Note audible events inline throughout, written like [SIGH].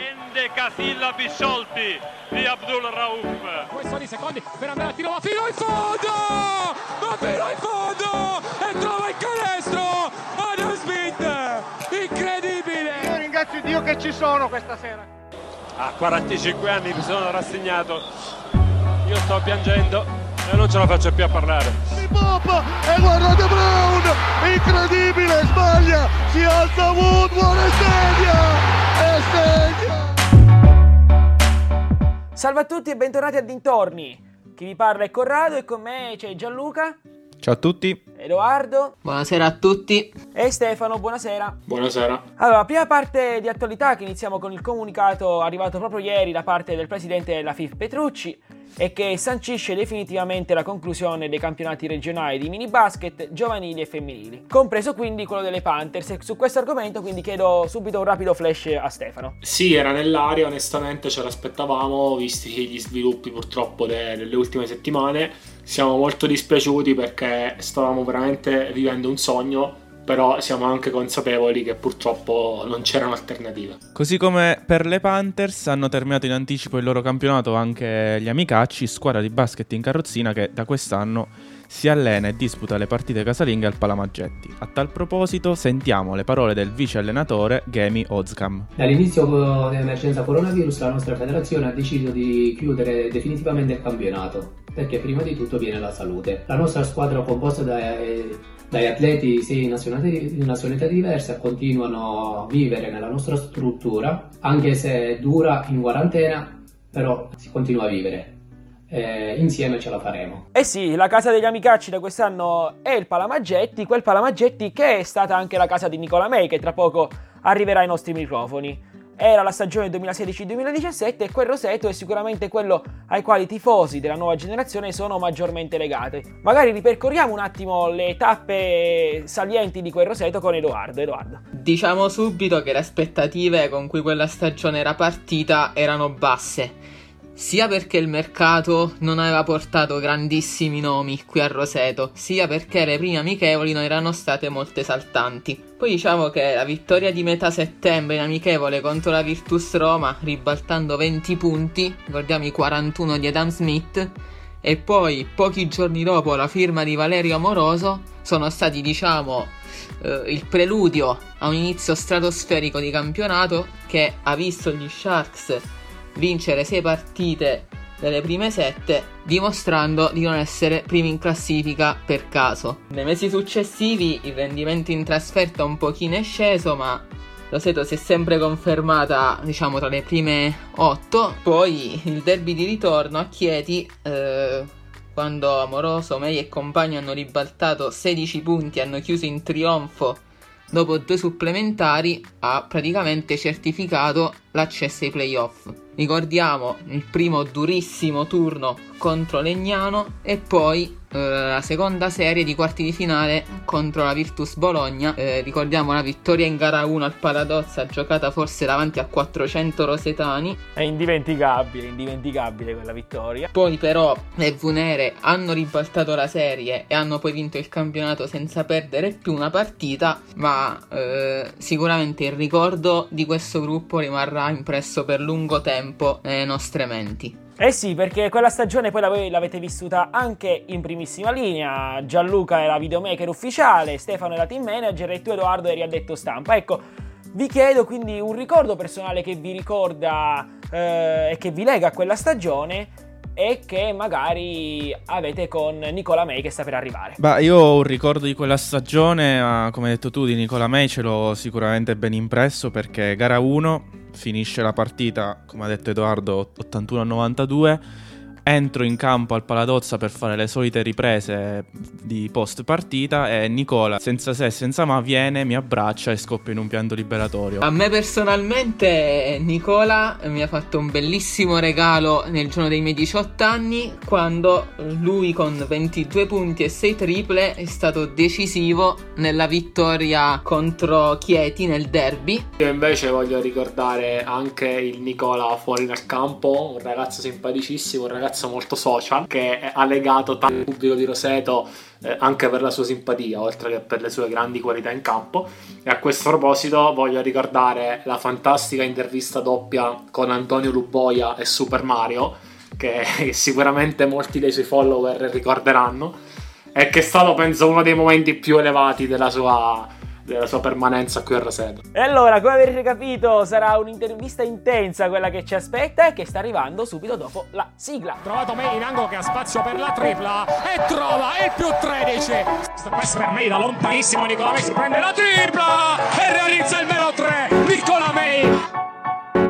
endecasillabi sciolti di Abdul Rauf. Questo di secondi per andare a tiro, va fino in fondo! Va fino in fondo! E trova il canestro! Adam Smith! Incredibile! Io ringrazio Dio che ci sono questa sera. A 45 anni mi sono rassegnato. Io sto piangendo e non ce la faccio più a parlare. Pop e guardate Brown! Incredibile, sbaglia! Si alza Woodward e segna! Salve a tutti e bentornati a Dintorni. Chi vi parla è Corrado e con me c'è Gianluca, Ciao a tutti. Edoardo Buonasera a tutti. e Stefano. Buonasera. Buonasera. Allora, prima parte di attualità che iniziamo con il comunicato arrivato proprio ieri da parte del presidente della FIF Petrucci e che sancisce definitivamente la conclusione dei campionati regionali di mini basket giovanili e femminili, compreso quindi quello delle Panthers. E su questo argomento quindi chiedo subito un rapido flash a Stefano. Sì, era nell'aria, onestamente ce l'aspettavamo, visti gli sviluppi purtroppo de- delle ultime settimane. Siamo molto dispiaciuti perché stavamo veramente vivendo un sogno, però siamo anche consapevoli che purtroppo non c'erano alternative. Così come per le Panthers hanno terminato in anticipo il loro campionato anche gli Amicacci, squadra di basket in carrozzina che da quest'anno si allena e disputa le partite casalinghe al Palamaggetti. A tal proposito sentiamo le parole del vice allenatore Gemi Ozcam. Dall'inizio dell'emergenza coronavirus la nostra federazione ha deciso di chiudere definitivamente il campionato perché prima di tutto viene la salute. La nostra squadra composta da, eh, atleti sia in nazionalità, nazionalità diverse continuano a vivere nella nostra struttura anche se dura in quarantena però si continua a vivere. Eh, insieme ce la faremo. Eh sì, la casa degli amicacci da quest'anno è il Palamaggetti, quel Palamaggetti che è stata anche la casa di Nicola May, che tra poco arriverà ai nostri microfoni. Era la stagione 2016-2017 e quel roseto è sicuramente quello ai quali i tifosi della nuova generazione sono maggiormente legati. Magari ripercorriamo un attimo le tappe salienti di quel roseto con Edoardo. Edoardo. Diciamo subito che le aspettative con cui quella stagione era partita erano basse. Sia perché il mercato non aveva portato grandissimi nomi qui a Roseto, sia perché le prime amichevoli non erano state molto esaltanti. Poi diciamo che la vittoria di metà settembre in amichevole contro la Virtus Roma, ribaltando 20 punti, ricordiamo i 41 di Adam Smith, e poi pochi giorni dopo la firma di Valerio Amoroso, sono stati diciamo eh, il preludio a un inizio stratosferico di campionato che ha visto gli Sharks vincere 6 partite delle prime 7, dimostrando di non essere primi in classifica per caso. Nei mesi successivi il rendimento in trasferta un pochino è sceso, ma Roseto si è sempre confermata, diciamo, tra le prime 8. Poi il derby di ritorno a Chieti, eh, quando Amoroso, May e compagni hanno ribaltato 16 punti e hanno chiuso in trionfo dopo due supplementari, ha praticamente certificato l'accesso ai playoff. Ricordiamo il primo durissimo turno contro Legnano e poi eh, la seconda serie di quarti di finale contro la Virtus Bologna. Eh, ricordiamo la vittoria in gara 1 al Paladozza, giocata forse davanti a 400 rosetani. È indimenticabile, indimenticabile quella vittoria. Poi però le Vunere hanno ribaltato la serie e hanno poi vinto il campionato senza perdere più una partita, ma eh, sicuramente il ricordo di questo gruppo rimarrà impresso per lungo tempo nelle nostre menti. Eh sì, perché quella stagione poi la- l'avete vissuta anche in primissima linea. Gianluca era videomaker ufficiale, Stefano era team manager e tu Edoardo eri addetto stampa. Ecco, vi chiedo quindi un ricordo personale che vi ricorda eh, e che vi lega a quella stagione e che magari avete con Nicola May che sta per arrivare. Bah, io ho un ricordo di quella stagione, ma come hai detto tu, di Nicola May ce l'ho sicuramente ben impresso perché gara 1 finisce la partita, come ha detto Edoardo, 81 a 92. Entro in campo al Paladozza per fare le solite riprese di post partita e Nicola, senza se e senza ma, viene, mi abbraccia e scoppia in un pianto liberatorio. A me personalmente Nicola mi ha fatto un bellissimo regalo nel giorno dei miei 18 anni quando lui con 22 punti e 6 triple è stato decisivo nella vittoria contro Chieti nel derby. Io invece voglio ricordare anche il Nicola fuori dal campo, un ragazzo simpaticissimo, un ragazzo ragazzo molto social che ha legato tanto il pubblico di Roseto eh, anche per la sua simpatia, oltre che per le sue grandi qualità in campo. E a questo proposito voglio ricordare la fantastica intervista doppia con Antonio Luboia e Super Mario, che [LAUGHS] sicuramente molti dei suoi follower ricorderanno, e che è stato penso uno dei momenti più elevati della sua della sua permanenza qui a Roseto. E allora, come avrete capito, sarà un'intervista intensa quella che ci aspetta e che sta arrivando subito dopo la sigla. Trovato me in angolo che ha spazio per la tripla e trova il più 13. Questo per me da lontanissimo Nicola May si prende la tripla e realizza il vero 3. Nicola May.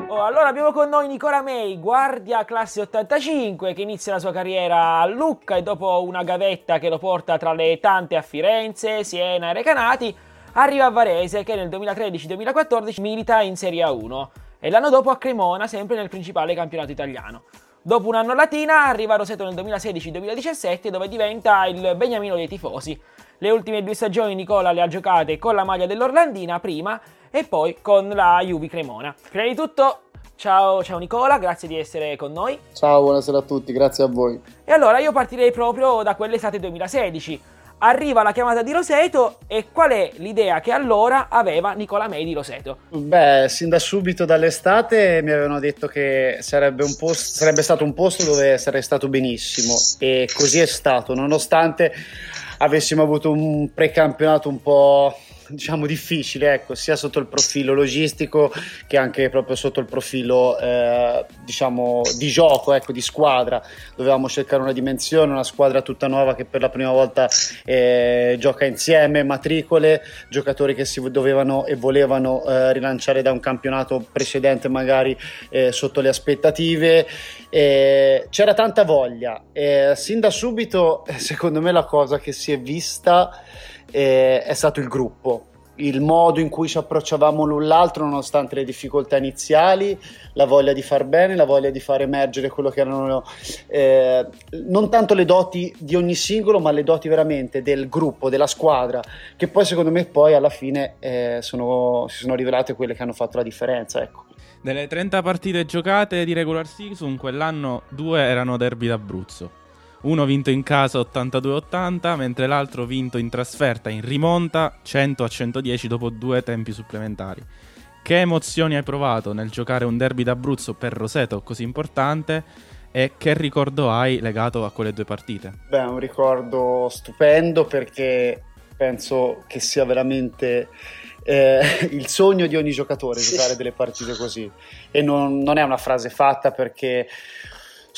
Oh, allora abbiamo con noi Nicola May, guardia classe 85, che inizia la sua carriera a Lucca e dopo una gavetta che lo porta tra le tante a Firenze, Siena e Recanati, arriva a Varese che nel 2013-2014 milita in Serie A1 e l'anno dopo a Cremona, sempre nel principale campionato italiano. Dopo un anno Latina arriva a Roseto nel 2016-2017 dove diventa il beniamino dei tifosi. Le ultime due stagioni Nicola le ha giocate con la maglia dell'Orlandina prima e poi con la Juve Cremona. Prima di tutto Ciao, ciao Nicola, grazie di essere con noi. Ciao, buonasera a tutti, grazie a voi. E allora io partirei proprio da quell'estate 2016 arriva la chiamata di Roseto e qual è l'idea che allora aveva Nicola May di Roseto? Beh, sin da subito dall'estate mi avevano detto che sarebbe, posto, sarebbe stato un posto dove sarei stato benissimo e così è stato, nonostante avessimo avuto un precampionato un po' [LAUGHS] diciamo difficile, ecco, sia sotto il profilo logistico che anche proprio sotto il profilo eh, diciamo di gioco, ecco, di squadra. Dovevamo cercare una dimensione, una squadra tutta nuova che per la prima volta eh, gioca insieme, matricole, giocatori che si dovevano e volevano eh, rilanciare da un campionato precedente magari eh, sotto le aspettative. c'era tanta voglia. sin da subito, secondo me, la cosa che si è vista eh, è stato il gruppo, il modo in cui ci approcciavamo l'un l'altro nonostante le difficoltà iniziali, la voglia di far bene, la voglia di far emergere quello che erano eh, non tanto le doti di ogni singolo, ma le doti veramente del gruppo, della squadra, che poi secondo me poi alla fine eh, sono, si sono rivelate quelle che hanno fatto la differenza. Ecco. Delle 30 partite giocate di regular season, quell'anno due erano derby d'Abruzzo uno vinto in casa 82-80, mentre l'altro vinto in trasferta in rimonta 100-110 dopo due tempi supplementari. Che emozioni hai provato nel giocare un derby d'Abruzzo per Roseto così importante e che ricordo hai legato a quelle due partite? Beh, un ricordo stupendo perché penso che sia veramente eh, il sogno di ogni giocatore giocare delle partite così e non, non è una frase fatta perché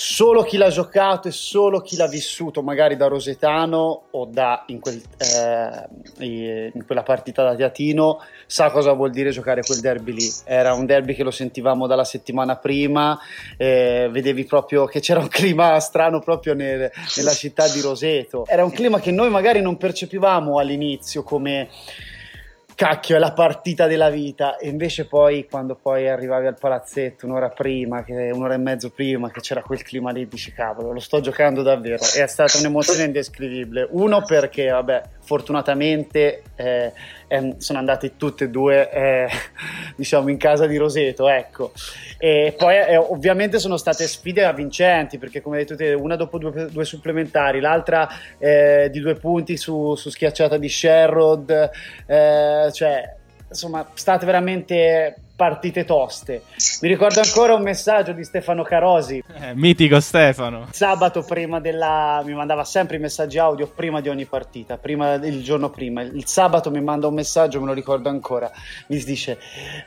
solo chi l'ha giocato e solo chi l'ha vissuto, magari da Rosetano o da in, quel, eh, in, quella partita da Teatino, sa cosa vuol dire giocare quel derby lì. Era un derby che lo sentivamo dalla settimana prima, eh, vedevi proprio che c'era un clima strano proprio nel, nella città di Roseto. Era un clima che noi magari non percepivamo all'inizio come cacchio è la partita della vita. E invece poi quando poi arrivavi al palazzetto un'ora prima, che, un'ora e mezzo prima che c'era quel clima lì dici cavolo lo sto giocando davvero è stata un'emozione indescrivibile. Uno perché vabbè fortunatamente eh, eh, sono andati tutte e due eh, [LAUGHS] diciamo in casa di Roseto ecco. E poi eh, ovviamente sono state sfide avvincenti perché come detto te una dopo due, due supplementari l'altra eh, di due punti su, su schiacciata di Sherrod eh, cioè insomma state veramente partite toste. Mi ricordo ancora un messaggio di Stefano Carosi. Eh, mitico Stefano. Sabato prima della... mi mandava sempre i messaggi audio prima di ogni partita, prima, il giorno prima. Il sabato mi manda un messaggio, me lo ricordo ancora. Mi dice,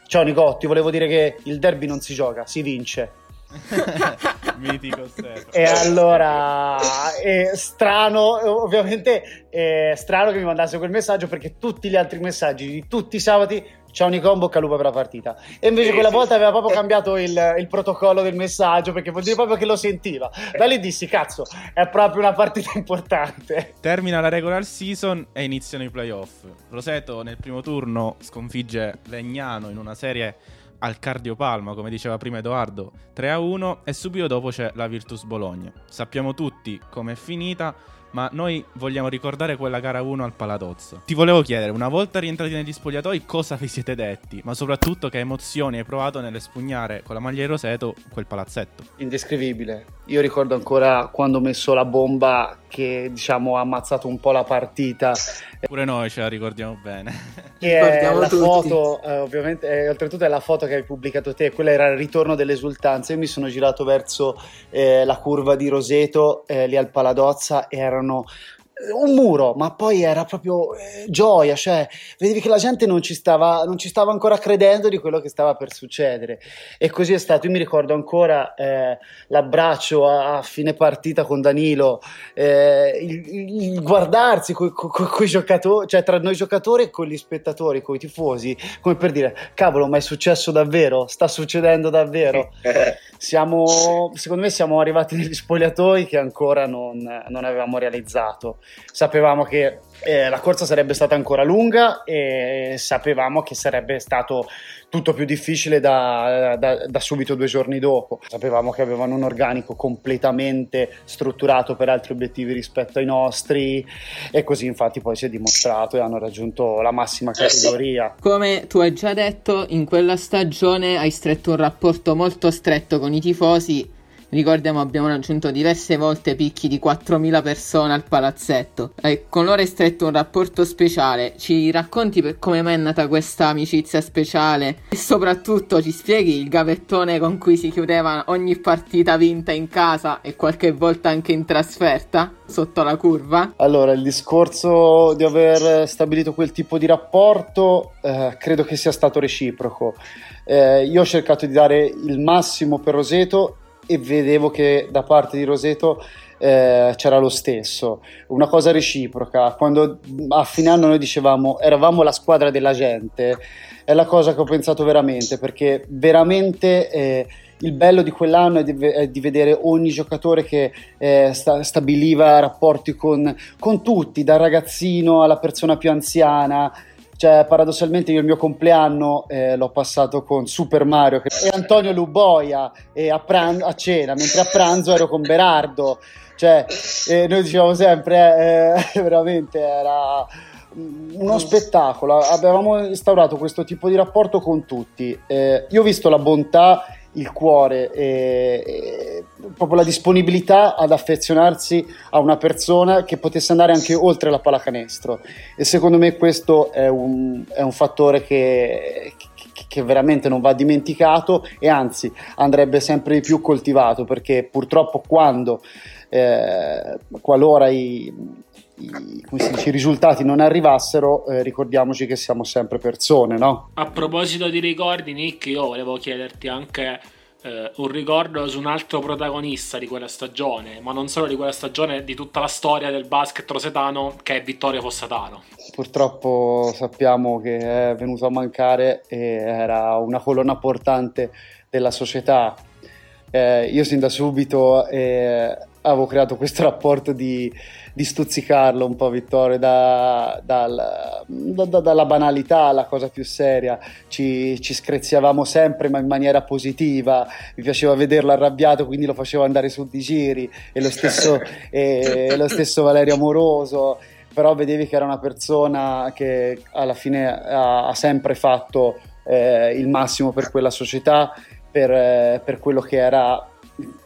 ciao Nicotti, volevo dire che il derby non si gioca, si vince. [LAUGHS] Mitico Stefano. E allora è strano, ovviamente è strano che mi mandasse quel messaggio perché tutti gli altri messaggi di tutti i sabati ciao Nico, bocca al lupo per la partita. E invece quella volta aveva proprio cambiato il, il, protocollo del messaggio perché vuol dire proprio che lo sentiva. Da lì dissi, cazzo, è proprio una partita importante. Termina la regular season e iniziano i playoff. Roseto nel primo turno sconfigge Legnano in una serie al cardiopalma, come diceva prima Edoardo, 3-1 e subito dopo c'è la Virtus Bologna. Sappiamo tutti com'è finita, ma noi vogliamo ricordare quella gara 1 al Palatozzo. Ti volevo chiedere, una volta rientrati negli spogliatoi, cosa vi siete detti? Ma soprattutto che emozioni hai provato nell'espugnare con la maglia di Roseto quel palazzetto? Indescrivibile. io ricordo ancora quando ho messo la bomba che diciamo ha ammazzato un po' la partita. Pure noi ce la ricordiamo bene. [LAUGHS] Che è la tutti. foto, eh, ovviamente, eh, oltretutto è la foto che hai pubblicato te, quella era il ritorno dell'esultanza. Io mi sono girato verso eh, la curva di Roseto, eh, lì al Paladozza, e erano un muro, ma poi era proprio eh, gioia, cioè vedevi che la gente non ci, stava, non ci stava ancora credendo di quello che stava per succedere e così è stato. Io mi ricordo ancora eh, l'abbraccio a, a, fine partita con Danilo, eh, il, il, guardarsi con co, co, i giocatori, cioè tra noi giocatori e con gli spettatori, con i tifosi, come per dire, cavolo, ma è successo davvero? Sta succedendo davvero? [LAUGHS] Siamo, secondo me siamo arrivati negli spogliatoi che ancora non, non avevamo realizzato. Sapevamo che eh, la corsa sarebbe stata ancora lunga e sapevamo che sarebbe stato tutto più difficile da, da, da, subito due giorni dopo. Sapevamo che avevano un organico completamente strutturato per altri obiettivi rispetto ai nostri e così infatti poi si è dimostrato e hanno raggiunto la massima categoria. Come tu hai già detto, in quella stagione hai stretto un rapporto molto stretto con i tifosi Ricordiamo abbiamo raggiunto diverse volte picchi di 4.000 persone al palazzetto. E con loro è stretto un rapporto speciale. Ci racconti per come mai è nata questa amicizia speciale? E soprattutto ci spieghi il gavettone con cui si chiudeva ogni partita vinta in casa e qualche volta anche in trasferta? Sotto la curva? Allora, il discorso di aver stabilito quel tipo di rapporto eh, credo che sia stato reciproco. Eh, io ho cercato di dare il massimo per Roseto e vedevo che da parte di Roseto eh, c'era lo stesso, una cosa reciproca. Quando a fine anno noi dicevamo eravamo la squadra della gente, è la cosa che ho pensato veramente, perché veramente eh, il bello di quell'anno è di, è di vedere ogni giocatore che eh, sta, stabiliva rapporti con, con tutti, dal ragazzino alla persona più anziana. Cioè, paradossalmente io il mio compleanno eh, l'ho passato con Super Mario e Antonio Luboia e a, pran- a, cena, mentre a pranzo ero con Berardo. Cioè, eh, noi dicevamo sempre, eh, [LAUGHS] veramente era uno spettacolo. Avevamo instaurato questo tipo di rapporto con tutti. Eh, io ho visto la bontà il cuore e, proprio la disponibilità ad affezionarsi a una persona che potesse andare anche oltre la pallacanestro e secondo me questo è un, è un fattore che, che, veramente non va dimenticato e anzi andrebbe sempre di più coltivato perché purtroppo quando eh, qualora i, i, dice, i, risultati non arrivassero, eh, ricordiamoci che siamo sempre persone, no? A proposito di ricordi, Nick, io volevo chiederti anche eh, un ricordo su un altro protagonista di quella stagione, ma non solo di quella stagione, di tutta la storia del basket rosetano, che è Vittorio Fossatano. Purtroppo sappiamo che è venuto a mancare e era una colonna portante della società. Eh, io sin da subito eh, avevo creato questo rapporto di, di stuzzicarlo un po' Vittorio da, da, da, dalla banalità alla cosa più seria. Ci, ci screziavamo sempre ma in maniera positiva. Mi piaceva vederlo arrabbiato quindi lo facevo andare su di giri. E lo stesso, [LAUGHS] e, lo stesso Valerio Amoroso. Però vedevi che era una persona che alla fine ha, ha sempre fatto eh, il massimo per quella società per, eh, per quello che era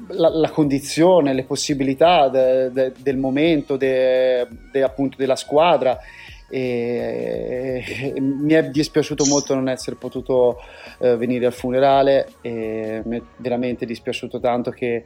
la, la, condizione, le possibilità de, de, del momento, de, appunto della squadra. E, e mi è dispiaciuto molto non essere potuto eh, venire al funerale e mi è veramente dispiaciuto tanto che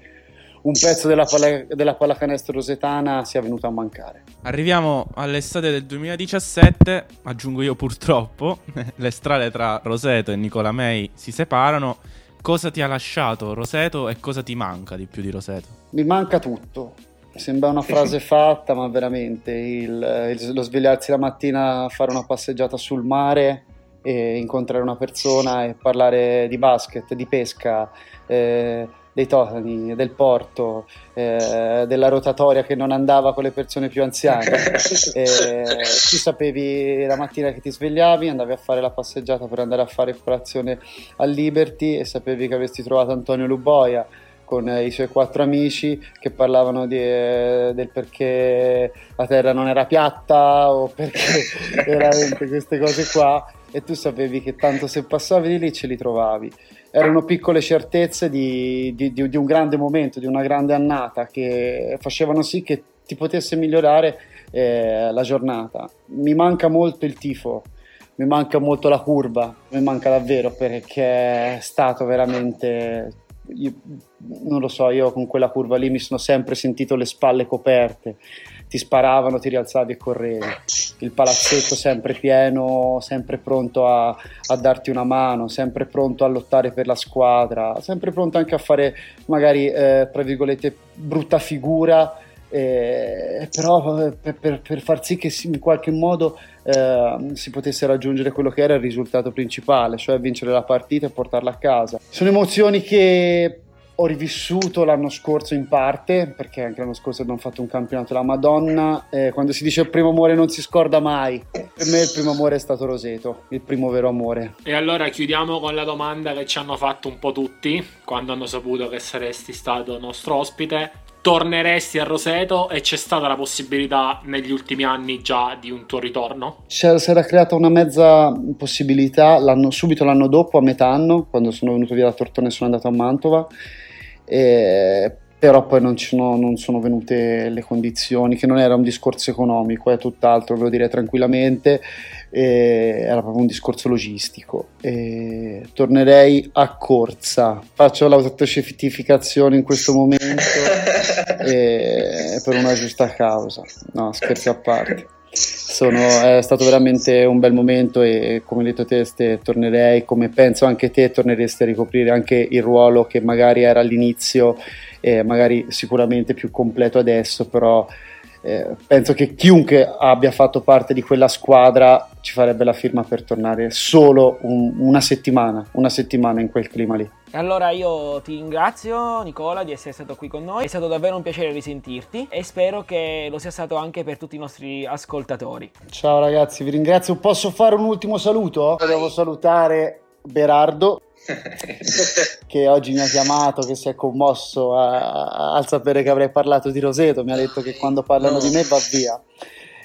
un pezzo della, palla, della pallacanestro rosetana sia venuto a mancare. Arriviamo all'estate del 2017, aggiungo io purtroppo, [LAUGHS] le strade tra Roseto e Nicola May si separano Cosa ti ha lasciato Roseto e cosa ti manca di più di Roseto? Mi manca tutto. Sembra una frase fatta, ma veramente il, il, lo svegliarsi la mattina, fare una passeggiata sul mare e incontrare una persona e parlare di basket, di pesca, eh, dei totani, del porto, eh, della rotatoria che non andava con le persone più anziane. [LAUGHS] eh, tu sapevi la mattina che ti svegliavi, andavi a fare la passeggiata per andare a fare colazione al Liberty e sapevi che avresti trovato Antonio Luboia con i suoi quattro amici che parlavano di, eh, del perché la terra non era piatta o perché [LAUGHS] veramente queste cose qua e tu sapevi che tanto se passavi di lì ce li trovavi erano piccole certezze di, di, di, di, un grande momento, di una grande annata che facevano sì che ti potesse migliorare eh, la giornata. Mi manca molto il tifo, mi manca molto la curva, mi manca davvero perché è stato veramente... Io, non lo so, io con quella curva lì mi sono sempre sentito le spalle coperte ti sparavano, ti rialzavi e correvi. Il palazzetto sempre pieno, sempre pronto a, a, darti una mano, sempre pronto a lottare per la squadra, sempre pronto anche a fare magari, eh, tra virgolette, brutta figura. Eh, però eh, per, per, per, far sì che in qualche modo eh, si potesse raggiungere quello che era il risultato principale, cioè vincere la partita e portarla a casa. Sono emozioni che ho rivissuto l'anno scorso in parte, perché anche l'anno scorso abbiamo fatto un campionato della Madonna. Eh, quando si dice il primo amore non si scorda mai. Per me il primo amore è stato Roseto, il primo vero amore. E allora chiudiamo con la domanda che ci hanno fatto un po' tutti quando hanno saputo che saresti stato nostro ospite. Torneresti a Roseto e c'è stata la possibilità negli ultimi anni già di un tuo ritorno? Si era creata una mezza possibilità l'anno, subito l'anno dopo, a metà anno, quando sono venuto via da Tortone e sono andato a Mantova eh, però poi non, sono, non, sono, venute le condizioni, che non era un discorso economico, è tutt'altro, ve lo direi tranquillamente, eh, era proprio un discorso logistico. Eh, tornerei a corsa, faccio l'autocertificazione in questo momento per una giusta causa, no scherzi a parte. Sono, è stato veramente un bel momento e come detto te Ste, tornerei, come penso anche te, torneresti a ricoprire anche il ruolo che magari era all'inizio e magari sicuramente più completo adesso, però eh, penso che chiunque abbia fatto parte di quella squadra ci farebbe la firma per tornare solo un, una settimana, una settimana in quel clima lì. E allora io ti ringrazio Nicola di essere stato qui con noi, è stato davvero un piacere risentirti e spero che lo sia stato anche per tutti i nostri ascoltatori. Ciao ragazzi, vi ringrazio. Posso fare un ultimo saluto? Devo salutare Berardo [LAUGHS] che oggi mi ha chiamato, che si è commosso al sapere che avrei parlato di Roseto, mi ha detto che quando parlano di me va via.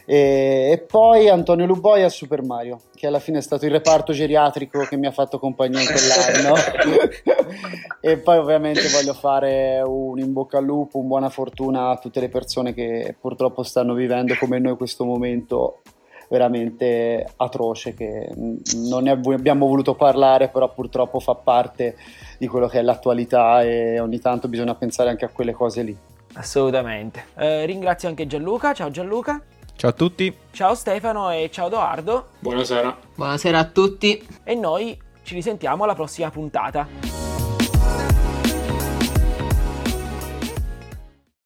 E, e, poi Antonio Luboia a Super Mario, che alla fine è stato il reparto geriatrico che mi ha fatto compagnia in quell'anno. [LAUGHS] e poi ovviamente voglio fare un in bocca al lupo, un buona fortuna a tutte le persone che purtroppo stanno vivendo come noi questo momento veramente atroce che non ne abbiamo voluto parlare, però purtroppo fa parte di quello che è l'attualità e ogni tanto bisogna pensare anche a quelle cose lì. Assolutamente. Eh, ringrazio anche Gianluca. Ciao Gianluca. Ciao a tutti. Ciao Stefano e ciao Edoardo. Buonasera. Buonasera a tutti. E noi ci risentiamo alla prossima puntata.